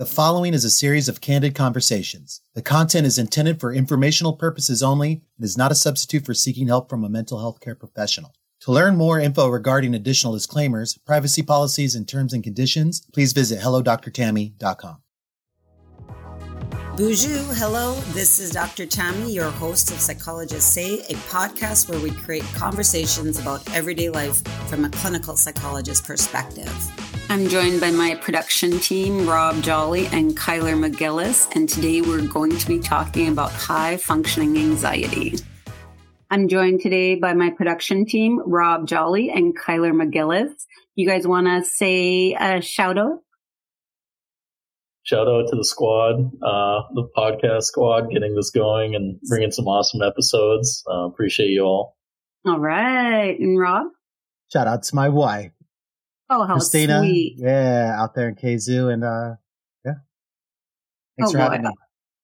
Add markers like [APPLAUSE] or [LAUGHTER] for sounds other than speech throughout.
The following is a series of candid conversations. The content is intended for informational purposes only and is not a substitute for seeking help from a mental health care professional. To learn more info regarding additional disclaimers, privacy policies, and terms and conditions, please visit hellodrtami.com. Bonjour, hello. This is Dr. Tami, your host of Psychologist Say, a podcast where we create conversations about everyday life from a clinical psychologist perspective. I'm joined by my production team, Rob Jollie and Kyler McGillis, and today we're going to be talking about high functioning anxiety. I'm joined today by my production team, Rob Jollie and Kyler McGillis. You guys want to say a shout out? shout out to the squad, uh, the podcast squad, getting this going and bringing some awesome episodes. Uh, appreciate you all. All right. And Rob? Shout out to my wife. Oh, how Christina. sweet. Yeah, out there in KZoo. And uh, yeah. Thanks Oh, for having me.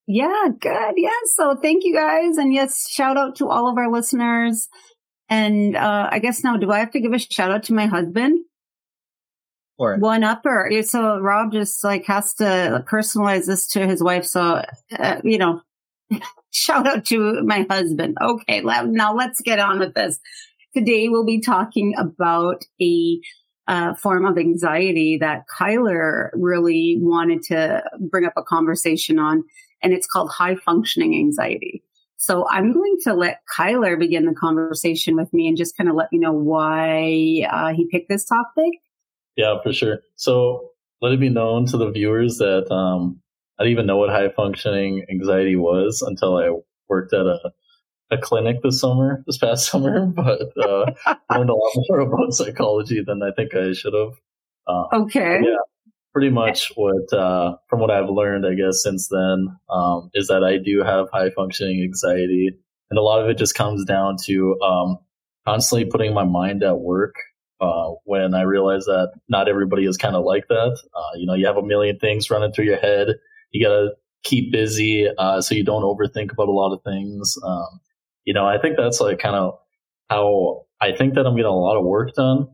Yeah, good. Yeah. So thank you guys. And yes, shout out to all of our listeners. And uh, I guess now, do I have to give a shout out to my husband? One upper. So Rob just like has to personalize this to his wife. So, uh, you know, [LAUGHS] shout out to my husband. Okay. Now let's get on with this. Today we'll be talking about a uh, form of anxiety that Kyler really wanted to bring up a conversation on, and it's called high functioning anxiety. So I'm going to let Kyler begin the conversation with me and just kind of let me know why uh, he picked this topic. Yeah, for sure. So let it be known to the viewers that um, I didn't even know what high functioning anxiety was until I worked at a, a clinic this summer, this past [LAUGHS] summer, but uh, [LAUGHS] learned a lot more about psychology than I think I should have. Uh, Okay. Yeah. pretty much what uh, from what I've learned, I guess since then, um, is that I do have high functioning anxiety, and a lot of it just comes down to um, constantly putting my mind at work. Uh, when I realize that not everybody is kind of like that, uh, you know, you have a million things running through your head. You gotta keep busy uh, so you don't overthink about a lot of things. Um, you know, I think that's like kind of how I think that I'm getting a lot of work done,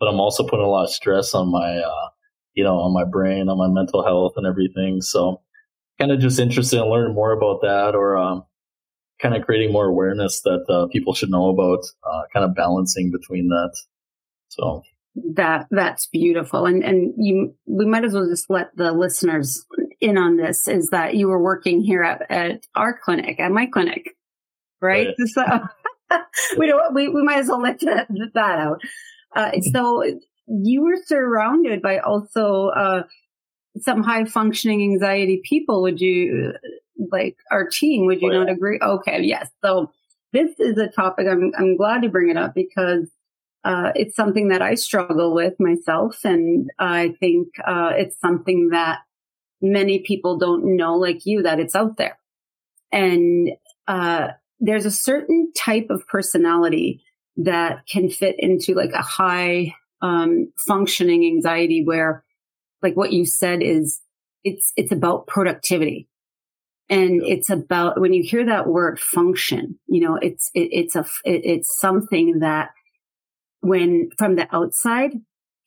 but I'm also putting a lot of stress on my uh, you know, on my brain, on my mental health and everything. So kind of just interested in learning more about that or, um, kind of creating more awareness that, uh, people should know about, uh, kind of balancing between that. So That that's beautiful, and and you we might as well just let the listeners in on this. Is that you were working here at, at our clinic, at my clinic, right? Right. So [LAUGHS] we don't we we might as well let that, that out. Uh, so you were surrounded by also uh, some high functioning anxiety people. Would you like our team? Would you Oh, yeah. not agree? Okay, yes. So this is a topic I'm I'm glad to bring it up because uh, it's something that I struggle with myself, and I think uh, it's something that many people don't know, like you, that it's out there. And uh, there's a certain type of personality that can fit into like a high um, functioning anxiety, where, like what you said, is it's it's about productivity. And it's about when you hear that word function, you know, it's it, it's a it, it's something that when from the outside,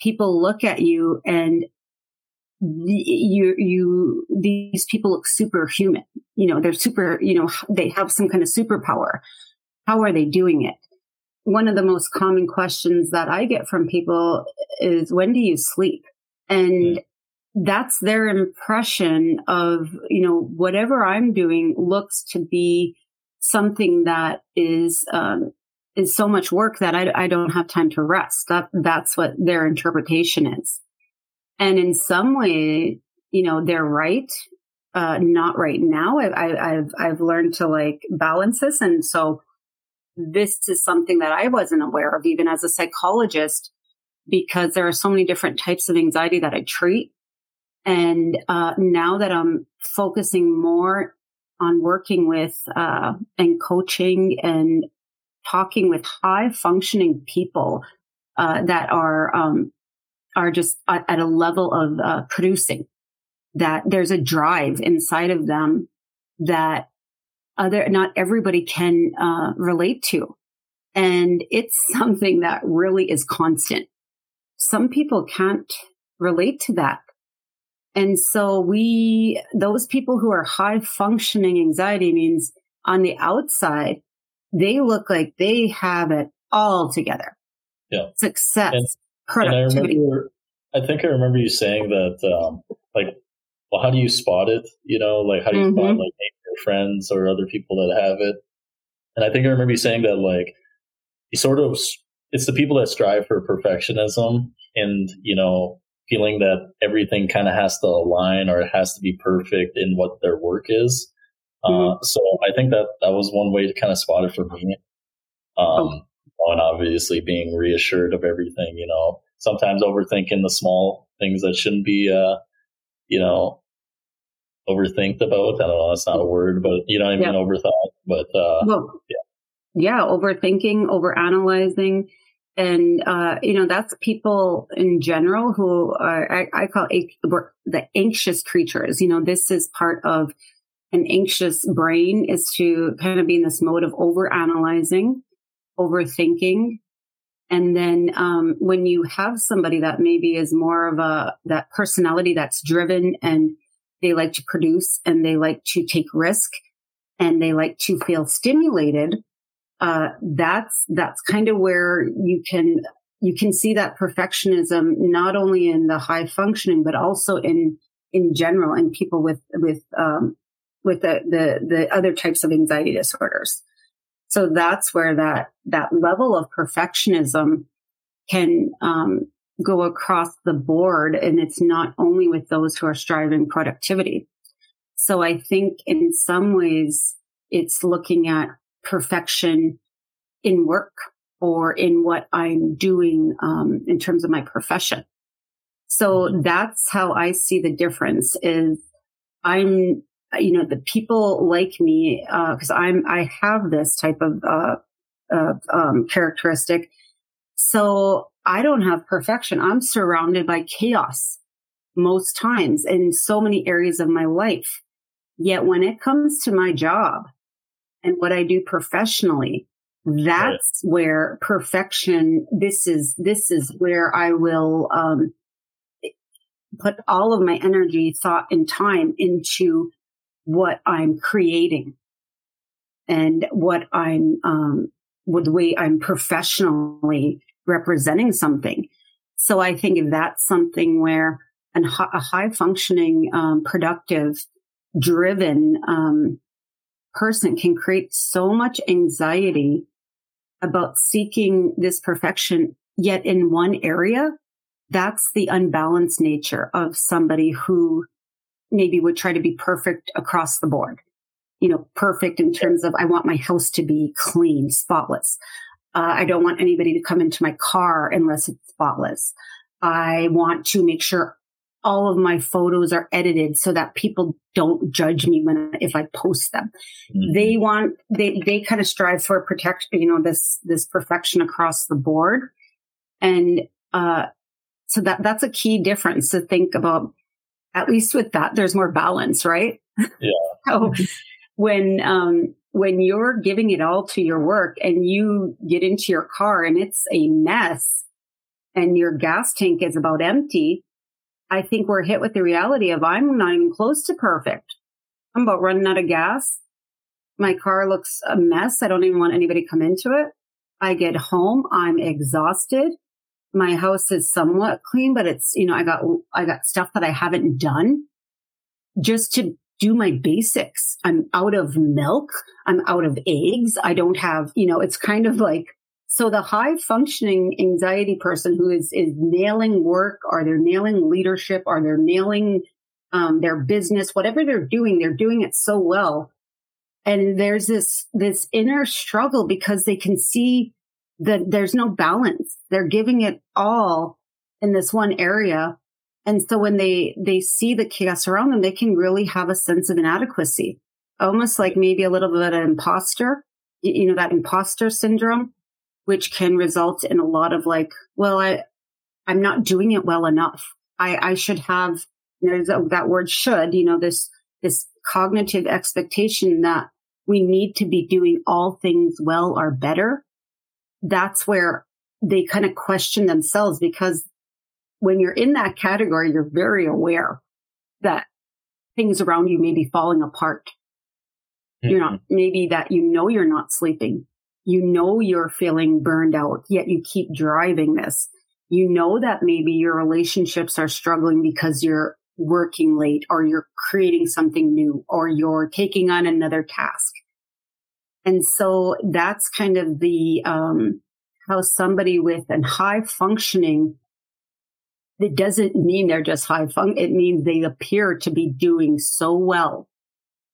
people look at you and you, you, these people look superhuman. You know, they're super, you know, they have some kind of superpower. How are they doing it? One of the most common questions that I get from people is, when do you sleep? And that's their impression of, you know, whatever I'm doing looks to be something that is, um, is so much work that I, I don't have time to rest. That, that's what their interpretation is. And in some way, you know, they're right. Uh, not right now. I, I've, I've learned to like balance this. And so this is something that I wasn't aware of even as a psychologist because there are so many different types of anxiety that I treat. And, uh, now that I'm focusing more on working with, uh, and coaching and talking with high functioning people uh, that are um, are just at, a level of uh, producing. That there's a drive inside of them that other not everybody can uh, relate to, and it's [LAUGHS] something that really is constant. Some people can't relate to that. And so we, those people who are high functioning anxiety means on the outside, they look like they have it all together. Yeah. Success, and, productivity. And I, remember, I think I remember you saying that, um, like, well, how do you spot it? You know, like, how do you mm-hmm. spot like your friends or other people that have it? And I think I remember you saying that, like, you sort of, it's the people that strive for perfectionism and, you know, feeling that everything kind of has to align or it has to be perfect in what their work is. Uh, mm-hmm. Uh, so I think that that was one way to kind of spot it for me. Um, oh. And obviously being reassured of everything, you know, sometimes overthinking the small things that shouldn't be, uh, you know, overthinked about. I don't know, that's not a word, but you know I mean, yeah. overthought. But uh, well, yeah, yeah, overthinking, overanalyzing. And, uh, you know, that's people in general who are, I, I call the anxious creatures. You know, this is part of an anxious brain is to kind of be in this mode of overanalyzing, overthinking. And then, um, when you have somebody that maybe is more of a, that personality that's driven and they like to produce and they like to take risk and they like to feel stimulated, uh, that's that's kind of where you can you can see that perfectionism not only in the high functioning but also in in general in people with with um, with the, the the other types of anxiety disorders. So that's where that that level of perfectionism can um, go across the board, and it's not only with those who are striving productivity. So I think in some ways it's looking at perfection in work or in what I'm doing um, in terms of my profession. So mm-hmm. that's how I see the difference is I'm, you know, the people like me, uh, cause I'm, I have this type of, uh, uh, um, characteristic. So I don't have perfection. I'm surrounded by chaos most times in so many areas of my life. Yet when it comes to my job, and what I do professionally. That's right. where perfection, this is, this is where I will, um, put all of my energy, thought and time into what I'm creating and what I'm, um, with the way I'm professionally representing something. So I think that's something where an, a high functioning, um, productive, driven, um, person can create so much anxiety about seeking this perfection. Yet in one area, that's the unbalanced nature of somebody who maybe would try to be perfect across the board. You know, perfect in terms of I want my house to be clean, spotless. Uh, I don't want anybody to come into my car unless it's spotless. I want to make sure all of my photos are edited so that people don't judge me when if I post them. Mm-hmm. They want they they kind of strive for protection, you know, this this perfection across the board, and uh, so that that's a key difference to think about. At least with that, there's more balance, right? Yeah. [LAUGHS] so when um when you're giving it all to your work and you get into your car and it's a mess and your gas tank is about empty I think we're hit with the reality of I'm not even close to perfect. I'm about running out of gas. My car looks a mess. I don't even want anybody to come into it. I get home. I'm exhausted. My house is somewhat clean, but it's, you know, I got, I got stuff that I haven't done just to do my basics. I'm out of milk. I'm out of eggs. I don't have, you know, it's kind of like so the high functioning anxiety person who is, is nailing work or they're nailing leadership or they're nailing um, their business, whatever they're doing, they're doing it so well. And there's this, this inner struggle because they can see that there's no balance. They're giving it all in this one area. And so when they, they see the chaos around them, they can really have a sense of inadequacy, almost like maybe a little bit of an imposter, you know, that imposter syndrome which can result in a lot of like, well, I, I'm not doing it well enough. I, I should have, that word should, you know, this, this cognitive expectation that we need to be doing all things well or better. That's where they kind of question themselves because when you're in that category, you're very aware that things around you may be falling apart. Mm-hmm. You're not, maybe that you know you're not sleeping. You know you're feeling burned out, yet you keep driving this. You know that maybe your relationships are struggling because you're working late or you're creating something new or you're taking on another task. And so that's kind of the, um, how somebody with a high functioning, it doesn't mean they're just high fun. It means they appear to be doing so well.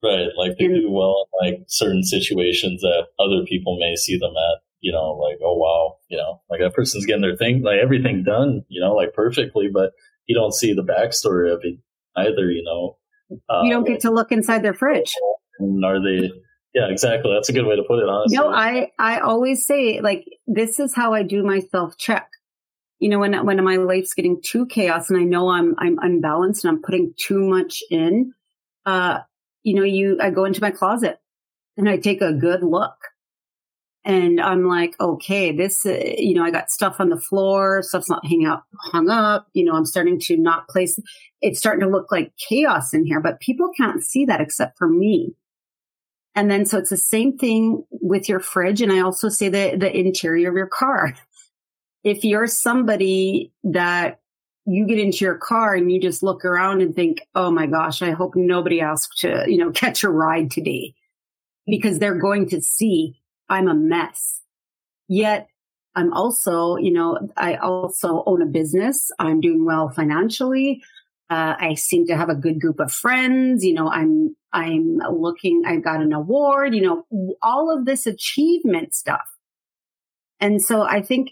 Right. Like they and, do well in like certain situations that other people may see them at, you know, like, oh wow, you know, like that person's getting their thing, like everything done, you know, like perfectly, but you don't see the backstory of it either, you know. Uh, you don't get to look inside their fridge. And are they yeah, exactly. That's a good way to put it, honestly. No, I, I always say, like, this is how I do my self check. You know, when, when my life's getting too chaos and I know I'm, I'm unbalanced and I'm putting too much in, uh, you know, you, I go into my closet and I take a good look and I'm like, okay, this, uh, you know, I got stuff on the floor, stuff's not hanging out, hung up. You know, I'm starting to not place. It's starting to look like chaos in here, but people can't see that except for me. And then so it's the same thing with your fridge. And I also say the, the interior of your car. If you're somebody that you get into your car and you just look around and think, Oh my gosh, I hope nobody asked to, you know, [LAUGHS] catch a ride today because they're going to see I'm a mess. Yet I'm also, you know, I also own a business. I'm doing well financially. Uh, I seem to have a good group of friends. You know, I'm, I'm looking, I got an award, you know, all of this achievement stuff. And so I think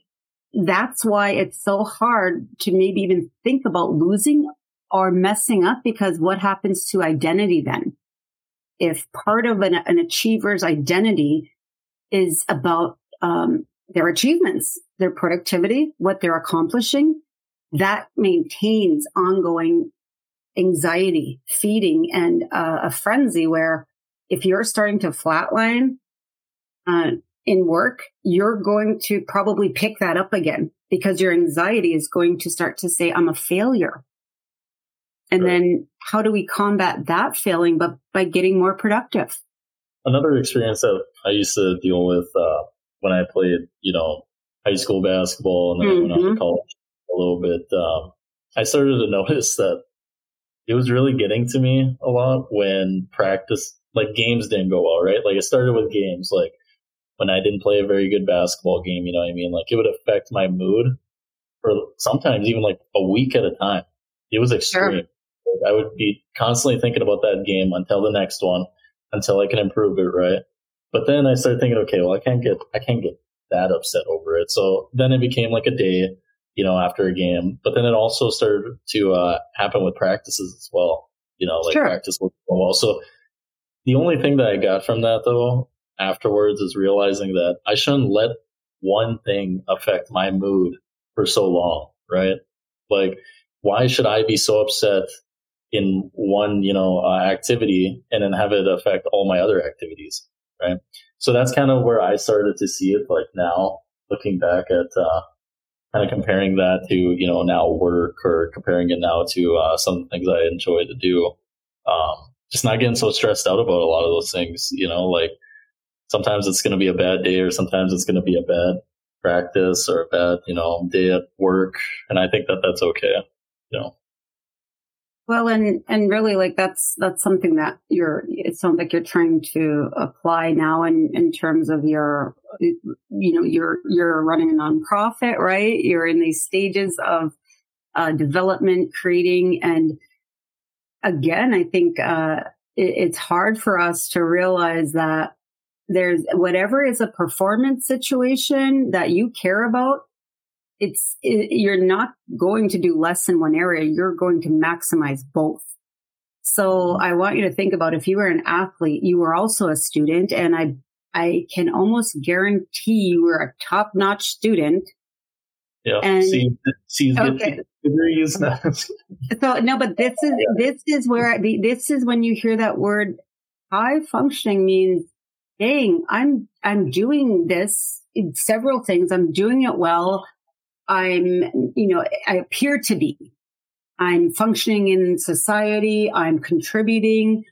that's why it's so hard to maybe even think about losing or messing up because what happens to identity then? If part of an, an achiever's identity is about, um, their achievements, their productivity, what they're accomplishing, that maintains ongoing anxiety feeding and uh, a frenzy where if you're starting to flatline uh, in work, you're going to probably pick that up again because your anxiety is going to start to say, I'm a failure. And right. then how do we combat that failing? But by getting more productive. Another experience that I used to deal with uh, when I played, you know, high school basketball and then mm-hmm. went on to college a little bit. Um, I started to [LAUGHS] notice that it was really getting to me a lot when practice, like games didn't go well, right? Like it started with games, like when I didn't play a very good basketball game, you know what I mean? Like it would affect my mood for sometimes even like a week at a time. It was extreme. Sure. Like I would be constantly thinking about that game until the next one, until I can improve it, right? But then I started thinking, okay, well, I can't get, I can't get that upset over it. So then it became like a day you know, after a game. But then it also started to uh, happen with practices as well. You know, like sure. practice was well. So the only thing that I got from that though afterwards is realizing that I shouldn't let one thing affect my mood for so long, right? Like, why should I be so upset in one, you know, uh, activity and then have it affect all my other activities, right? So that's kind of where I started to see it. Like now, looking back at uh, kind of comparing that to you know now work or comparing it now to uh, some things I enjoy to do. Um, just not getting so stressed out about a lot of those things. You know, like sometimes it's going to be a bad day, or sometimes it's going to be a bad practice or a bad you know day at work, and I think that that's okay. You know. Well, and, and really like that's, that's something that you're, it sounds like you're trying to apply now in, in terms of your, you know, you're, you're running a nonprofit, right? You're in these stages of, uh, development, creating. And again, I think, uh, it, it's hard for us to realize that there's whatever is a performance situation that you care about it's it, you're not going to do less in one area you're going to maximize both. So i want you to think about if you were an athlete you were also a student and i i can almost guarantee you were a top-notch student. Yeah and see, see okay. degrees. [LAUGHS] So no but this is this is where this is when you hear that word high functioning means dang i'm i'm doing this in several things i'm doing it well I'm, you know, I appear to be. I'm functioning in society. I'm contributing.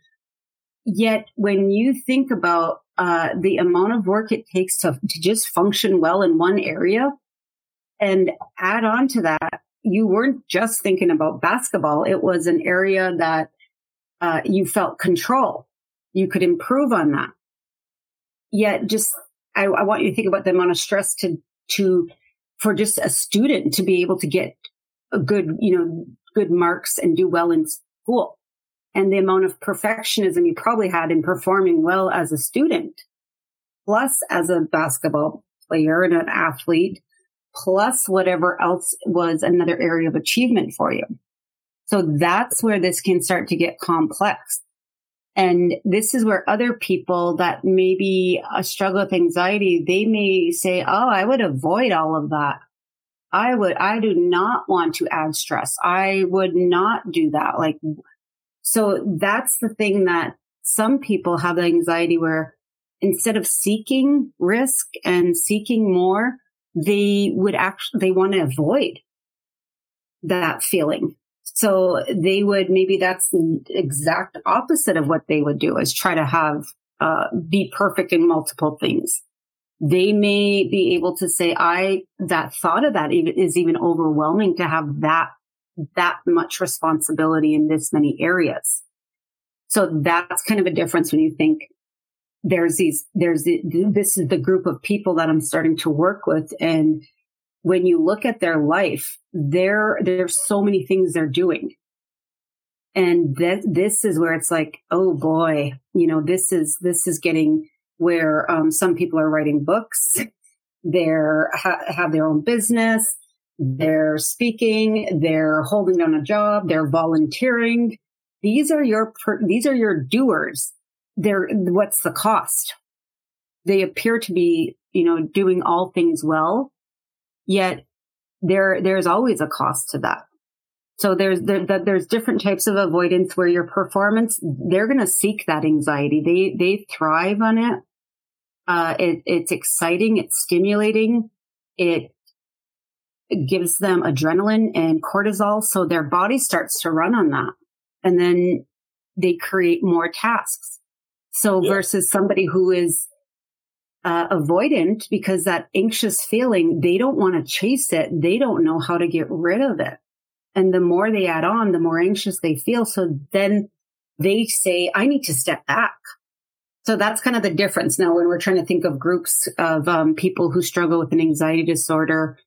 Yet when you think about uh, the amount of work it takes to, to just function well in one area and add on to that, you weren't just thinking about basketball. It was an area that uh, you felt control. You could improve on that. Yet just, I, I want you to think about the amount of stress to, to, for just a student to be able to get a good, you know, good marks and do well in school and the amount of perfectionism you probably had in performing well as a student, plus as a basketball player and an athlete, plus whatever else was another area of achievement for you. So that's where this can start to get complex. And this is where other people that maybe uh, struggle with anxiety, they may say, Oh, I would avoid all of that. I would, I do not want to add stress. I would not do that. Like, so that's the thing that some people have the anxiety where instead of seeking risk and seeking more, they would actually, they want to avoid that feeling. So they would, maybe that's the exact opposite of what they would do is try to have, uh, be perfect in multiple things. They may be able to say, I, that thought of that is even overwhelming to have that, that much responsibility in this many areas. So that's kind of a difference when you think there's these, there's the, this is the group of people that I'm starting to work with. And when you look at their life, there, there's so many things they're doing. And that this is where it's like, oh boy, you know, this is, this is getting where, um, some people are writing books. [LAUGHS] They're ha- have their own business. They're speaking. They're holding down a job. They're volunteering. These are your, per- these are your doers. They're, what's the cost? They appear to be, you know, doing all things well, yet there, there's always a cost to that. So there's, there, there's different types of avoidance where your performance, they're going to seek that anxiety. They, they thrive on it. Uh, it, it's exciting. It's stimulating. It, gives them adrenaline and cortisol. So their body starts to run on that and then they create more tasks. So yeah. versus somebody who is uh, avoidant because that anxious feeling, they don't want to chase it. They don't know how to get rid of it. And the more they add on, the more anxious they feel. So then they say, I need to step back. So that's kind of the difference now when we're trying to think of groups of um, people who struggle with an anxiety disorder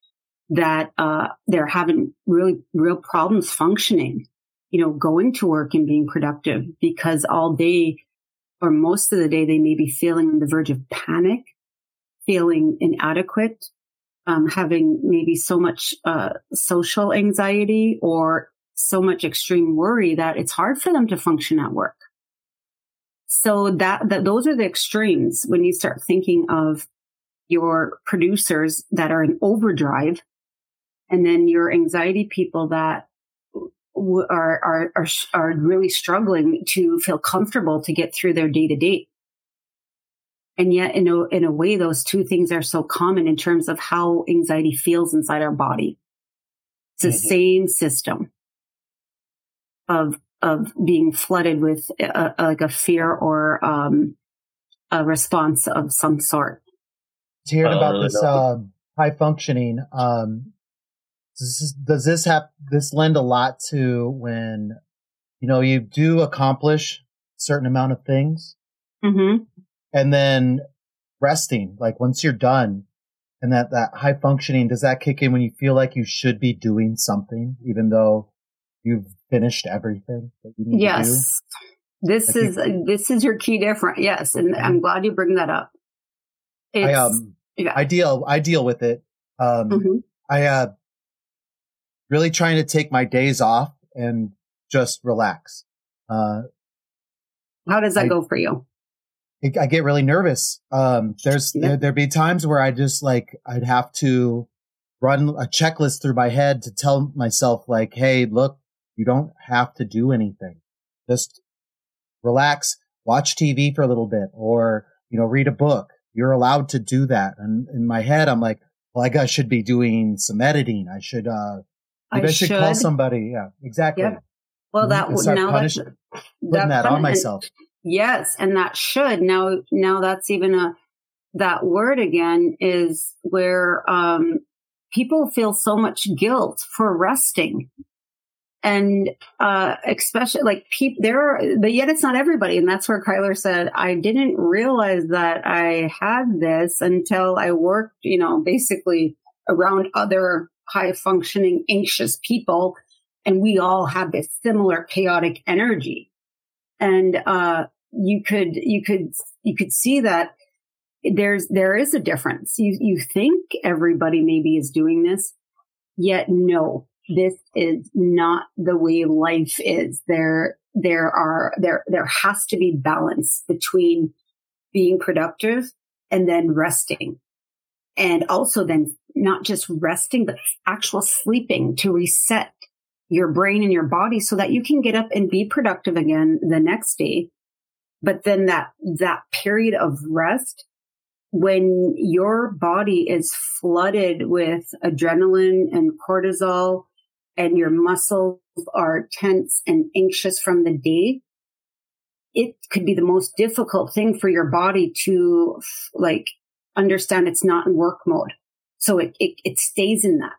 that uh, they're having really real problems functioning you know, going to work and being productive because all day or most of the day they may be feeling on the verge of panic, feeling inadequate, um, having maybe so much uh, social anxiety or so much extreme worry that it's hard for them to function at work. So that, that those are the extremes when you start thinking of your producers that are in overdrive and then your anxiety people that are, are, are, are really struggling to feel comfortable to get through their day to day. And yet in a, in a way, those two things are so common in terms of how anxiety feels inside our body. It's the mm-hmm. same system of, of being flooded with a, a, like a fear or, um, a response of some sort. Hearing about really this, um, high functioning, um, does this, does this have this lend a lot to when you know you do accomplish a certain amount of things mm-hmm. and then resting like once you're done and that that high functioning does that kick in when you feel like you should be doing something even though you've finished everything that you need yes. this like is you, this is your key difference yes and i'm glad you bring that up it's, i um yeah. i deal i deal with it um mm-hmm. i uh really trying to take my days off and just relax. Uh, How does that I, go for you? I get really nervous. Um, there's, yeah. there, there'd be times where I just like, I'd have to run a checklist through my head to tell myself like, Hey, look, you don't have to do anything. Just relax, watch TV for a little bit or, you know, read a book. You're allowed to do that. And in my head, I'm like, well, I should be doing some editing. I should, uh, I, I should, should, call somebody. Yeah, exactly. Yep. Well, that would now punish, that, putting that, that on myself. Yes, and that should now now that's even a that word again is where um, people feel so much guilt for resting and uh, especially like people there are but yet it's not everybody and that's where kyler said i didn't realize that i had this until i worked you know basically around other high functioning anxious people and we all have this similar chaotic energy and uh, you could you could you could see that there's there is a difference you you think everybody maybe is doing this yet no this is not the way life is. There, there are, there, there has to be balance between being productive and then resting. And also then not just resting, but actual sleeping to reset your brain and your body so that you can get up and be productive again the next day. But then that, that period of rest when your body is flooded with adrenaline and cortisol and your muscles are tense and anxious from the day, it could be the most difficult thing for your body to like understand it's not in work mode. So it, it, it stays in that.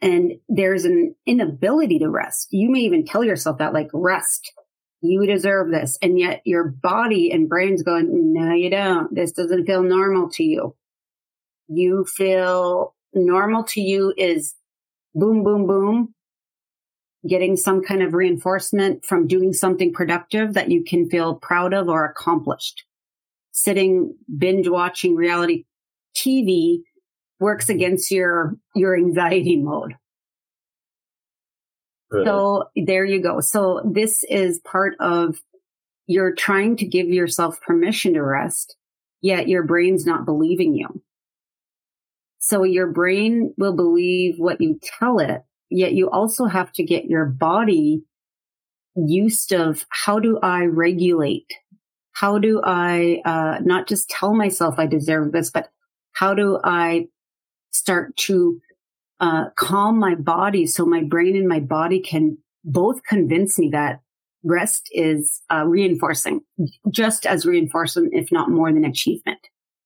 And there's an inability to rest. You may even tell yourself that like rest. You deserve this. And yet your body and brain's going, no, you don't. This doesn't feel normal to you. You feel normal to you is boom, boom, boom, getting some kind of reinforcement from doing something productive that you can feel proud of or accomplished. Sitting binge watching reality TV works against your, your anxiety mode. So there you go. So this is part of you're trying to give yourself permission to rest, yet your brain's not believing you. So your brain will believe what you tell it, yet you also have to get your body used of how do I regulate? How do I, uh, not just tell myself I deserve this, but how do I start to, uh, calm my body so my brain and my body can both convince me that rest is uh, reinforcing, just as reinforcing, if not more than achievement.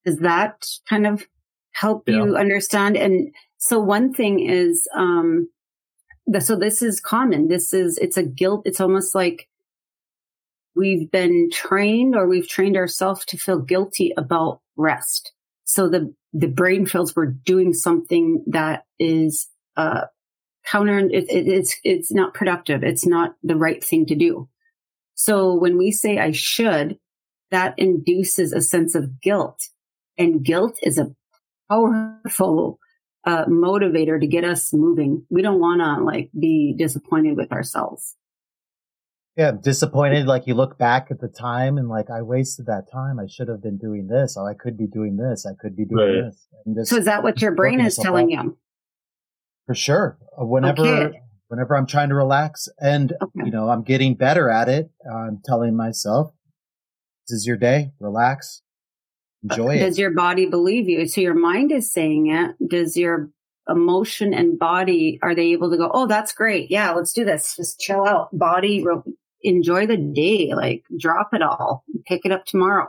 Does that kind of help yeah. you understand. And so one thing is, um, the, so this is common. This is, it's a guilt. It's almost like we've been trained or we've trained ourselves to feel guilty about rest. So the, the brain feels we're doing something that is, uh, counter, it, it, it's, it's not productive. It's not the right thing to do. So when we say I should, that induces a sense of guilt and guilt is a powerful uh, motivator to get us moving. We don't want to like be disappointed with ourselves. Yeah, disappointed. Like you look back at the time and like I wasted that time. I should have been doing this. Oh, I could be doing this. I could be doing right. this. so is that what your brain is telling you? For sure. Uh, whenever, okay. whenever I'm trying to relax and okay. you know I'm getting better at it, I'm telling myself, "This is your day. Relax. Enjoy it. Does your body believe you? So your mind is saying it. Does your emotion and body, are they able to go, Oh, that's great. Yeah, let's do this. Just chill out. Body, enjoy the day. Like drop it all. Pick it up tomorrow.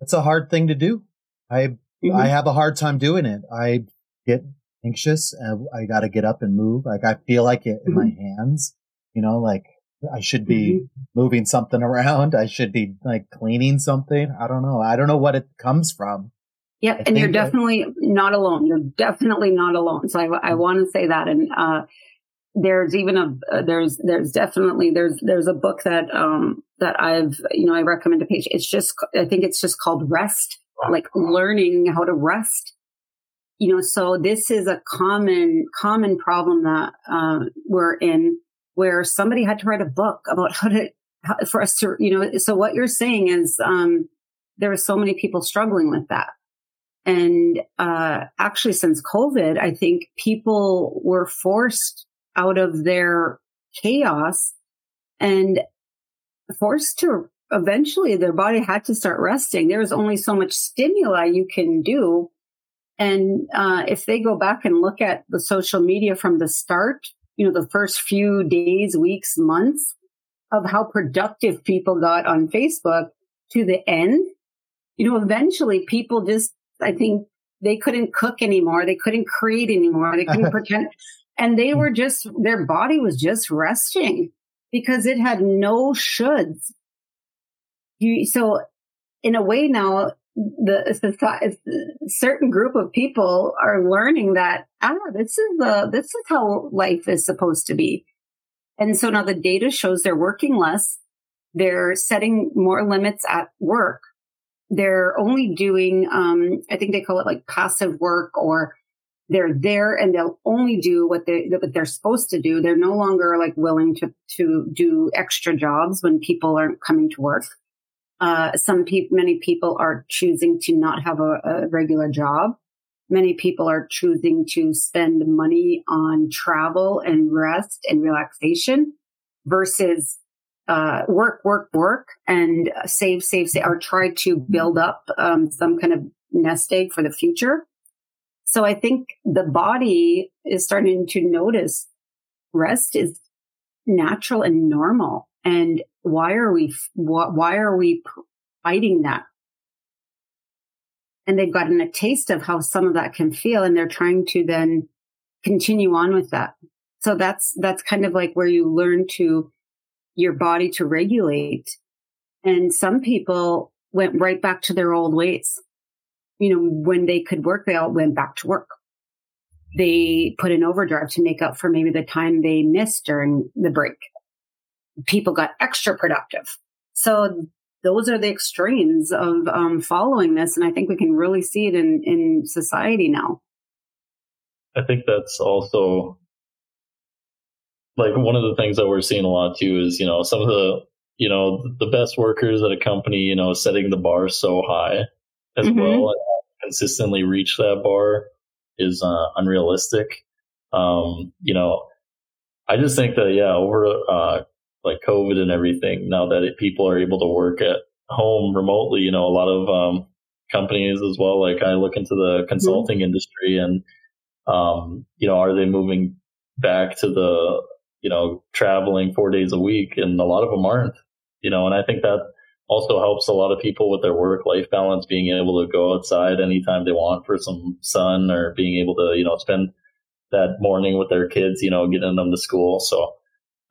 It's a hard thing to do. I, mm-hmm. I have a hard time doing it. I get anxious and I got to get up and move. Like I feel like it in mm-hmm. my hands, you know, like I should be mm-hmm. moving something [LAUGHS] around. I should be like cleaning something. I don't know. I don't know what it comes from. Yeah, and you're definitely that, not alone. You're definitely not alone. So I, I mm-hmm. want to say that. And uh, there's even a uh, there's there's definitely there's there's a book that um that I've you know I recommend to page. It's just I think it's just called Rest, like learning how to rest. You know, so this is a common common problem that uh, we're in where somebody had to write a book about [LAUGHS] how to, how, for us to, you know, so what you're saying is, um, there are so many people struggling with that. And, uh, actually since COVID, I think people were forced out of their chaos and forced to eventually their body had to start resting. There was only so much stimuli you can do. And uh, if they go back and look at the social media from the start, you know, the first few days, weeks, months of how productive people got on Facebook to the end, you know, eventually people just, I think they couldn't cook anymore. They couldn't create anymore. They couldn't [LAUGHS] pretend. And they were just, their body was just resting because it had no shoulds. You, so in a way now, the certain group of people are learning that ah this is the this is how life is supposed to be. And so now the data shows they're working less. They're setting more limits at work. They're only doing um, i think they call it like passive work or they're there and they'll only do what they what they're supposed to do they're no longer like willing to to do extra jobs when people aren't coming to work uh, some people, many people are choosing to not have a, a regular job. Many people are choosing to spend money on travel and rest and relaxation versus uh, work, work, work, and save, save, save, or try to build up um, some kind of nest egg for the future. So I think the body is starting to notice rest is natural and normal. And why are we, why are we fighting that? And they've gotten a taste of how some of that can feel and they're trying to then continue on with that. So that's, that's kind of like where you learn to your body to regulate. And some people went right back to their old ways. You know, when they could work, they all went back to work. They put in overdrive to make up for maybe the time they missed during the break people got extra productive. So those are the extremes of um, following this. And I think we can really see it in, in society now. I think that's also like one of the things that we're seeing a lot too is, you know, some of the, you know, the best workers at a company, you know, setting the bar so high as mm-hmm. well consistently reach that bar is uh, unrealistic. Um, you know, I just think that, yeah, over uh, like COVID and everything, now that it, people are able to work at home remotely, you know, a lot of um, companies as well. Like I look into the consulting mm-hmm. industry and, um, you know, are they moving back to the, you know, traveling four days a week? And a lot of them aren't, you know, and I think that also helps a lot of people with their work life balance, being able to go outside anytime they want for some sun or being able to, you know, spend that morning with their kids, you know, getting them to school. So,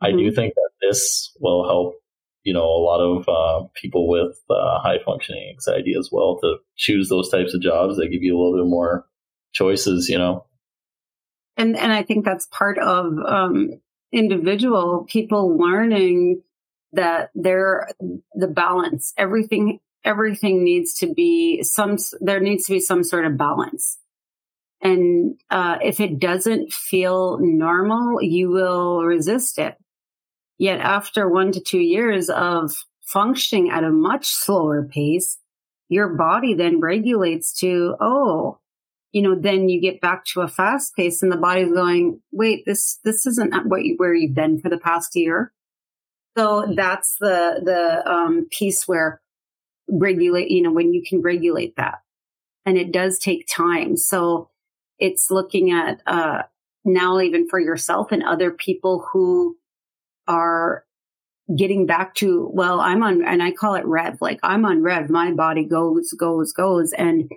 I do mm-hmm. think that this will help, you know, a lot of uh, people with uh, high functioning anxiety as well to choose those types of jobs that give you a little bit more choices, you know. And and I think that's part of um, individual people learning that they're the balance. Everything everything needs to be some. There needs to be some sort of balance. And uh, if it doesn't feel normal, you will resist it. Yet after one to two years of functioning at a much slower pace, your body then regulates to, oh, you know, then you get back to a fast pace and the body's going, wait, this, this isn't what you, where you've been for the past year. So that's the, the, um, piece where regulate, you know, when you can regulate that and it does take time. So it's looking at, uh, now even for yourself and other people who are getting back to, well, I'm on, and I call it rev, like I'm on rev. My body goes, goes, goes. And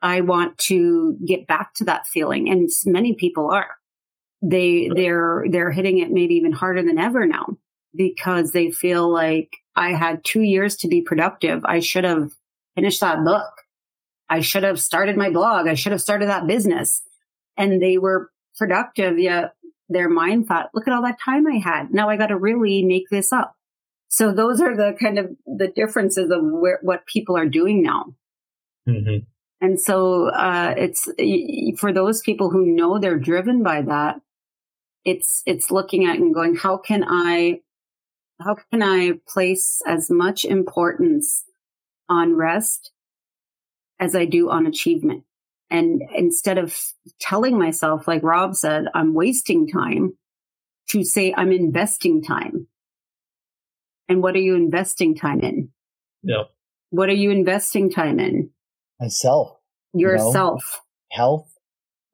I want to get back to that feeling. And many people are. They, they're, they're hitting it maybe even harder than ever now because they feel like I had two years to be productive. I should have finished that book. I should have started my blog. I should have started that business. And they were productive, yet their mind thought, look at all that time I had. Now I got to really make this up. So those are the kind of the differences of where, what people are doing now. Mm-hmm. And so, uh, it's for those people who know they're driven by that. It's, it's looking at and going, how can I, how can I place as much importance on rest as I do on achievement? And instead of telling myself, like Rob said, I'm wasting time to say I'm investing time. And what are you investing time in? Yeah. What are you investing time in? Myself. Yourself. health.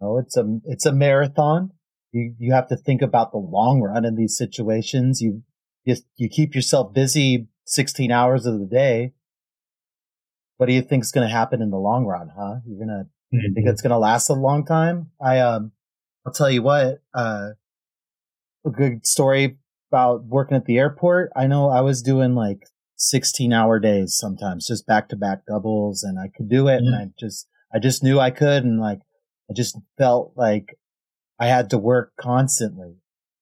You know, it's a, it's a marathon. You, you have to think about the long run in these situations. You just, you keep yourself busy 16 hours of the day. What do you think is going to happen in the long run? Huh? You're going to mm-hmm. think it's going to last a long time? I, um, I'll tell you what, uh, a good story about working at the airport. I know I was doing like 16 hour days sometimes, just back to back doubles and I could do it. Mm-hmm. And I just, I just knew I could. And like, I just felt like I had to work constantly.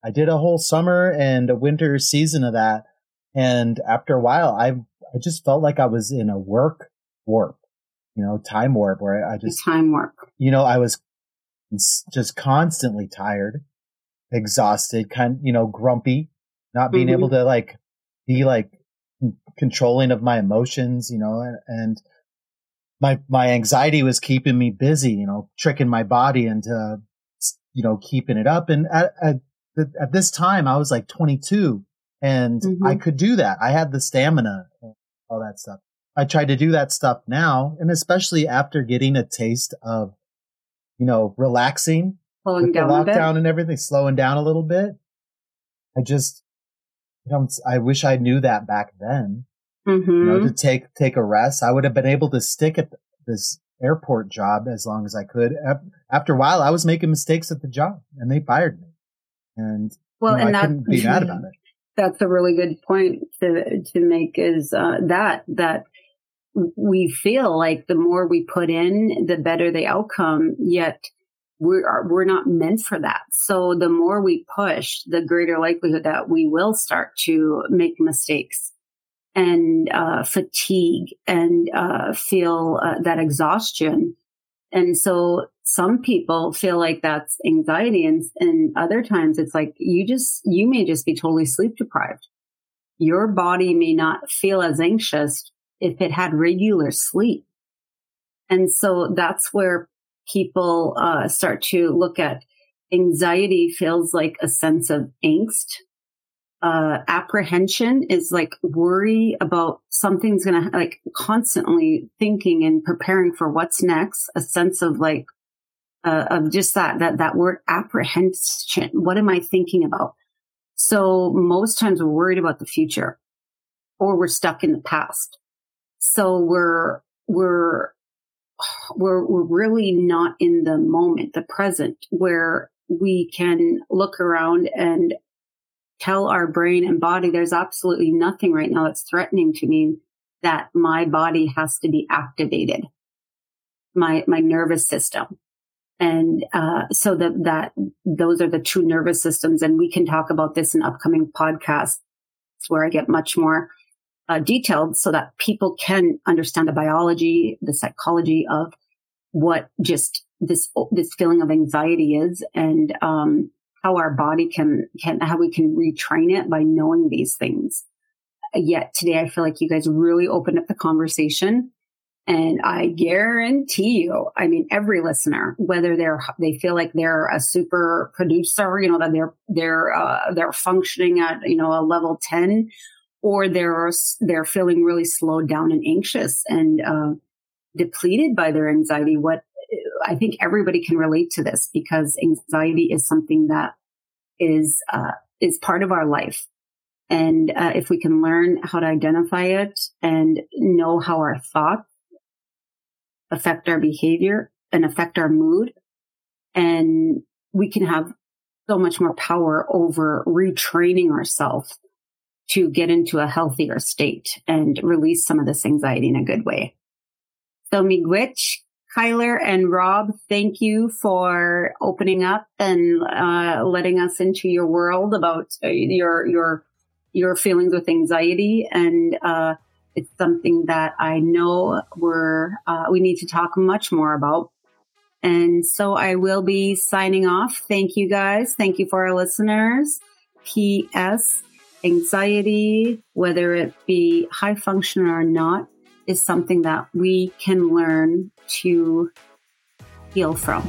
I did a whole summer and a winter season of that. And after a while, I, I just felt like I was in a work warp, you know, time warp where I just time warp, you know, I was just constantly tired, exhausted, kind, you know, grumpy, not being mm-hmm. able to like be like controlling of my emotions, you know, and, and my, my anxiety was keeping me busy, you know, tricking my body into, you know, keeping it up. And at, at, at this time, I was like 22 and mm-hmm. I could do that. I had the stamina and all that stuff. I tried to do that stuff now. And especially after getting a taste of, you know, relaxing, slowing down lockdown and everything, slowing down a little bit. I just, don't, I wish I knew that back then. Mm-hmm. You know, mm-hmm. to take, take a rest. I would have been able to stick at this airport job as long as I could. After a while, I was making mistakes at the job and they fired me. And, well, you know, and I that, couldn't be mad about [LAUGHS] it. That's a really good point to, to make is, uh, that, that we feel like the more we put in, the better the outcome, yet we're, we're not meant for that. So the more we push, the greater likelihood that we will start to make mistakes and uh, fatigue and uh, feel uh, that exhaustion. And so some people feel like that's anxiety and, and other times it's like you just, you may just be totally sleep deprived. Your body may not feel as anxious if it had regular sleep. And so that's where people uh, start to look at anxiety feels like a sense of angst. Uh, apprehension is like worry about something's gonna like constantly thinking and preparing for what's next. A sense of like uh, of just that that that word apprehension. What am I thinking about? So most times we're worried about the future, or we're stuck in the past. So we're we're [SIGHS] we're, we're really not in the moment, the present, where we can look around and tell our brain and body there's absolutely nothing right now that's threatening to me that my body has to be activated. My my nervous system. And uh, so that that those are the two nervous systems. And we can talk about this in upcoming podcasts where i get much more uh, detailed so that people can understand the biology, the psychology of what just this this feeling of anxiety is, and um, how our body can can how we can retrain it by knowing these things. Yet today, I feel like you guys really opened up the conversation. And I guarantee you, I mean, every listener, whether they're, they feel like they're a super producer, you know, that they're, they're, uh, they're functioning at, you know, a level 10 or they're they're feeling really slowed down and anxious and uh, depleted by their anxiety. What I think everybody can relate to this because anxiety is something that is uh, is part of our life, and uh, if we can learn how to identify it and know how our thoughts affect our behavior and affect our mood, and we can have so much more power over retraining ourselves to get into a healthier state and release some of this anxiety in a good way. So Miigwech, Kyler and Rob, thank you for opening up and uh, letting us into your world about uh, your your your feelings with anxiety, and uh, it's something that I know we're uh, we need to talk much more about. And so I will be signing off. Thank you guys. Thank you for our listeners. P.S anxiety, whether it be high function or not, is something that we can learn to heal from.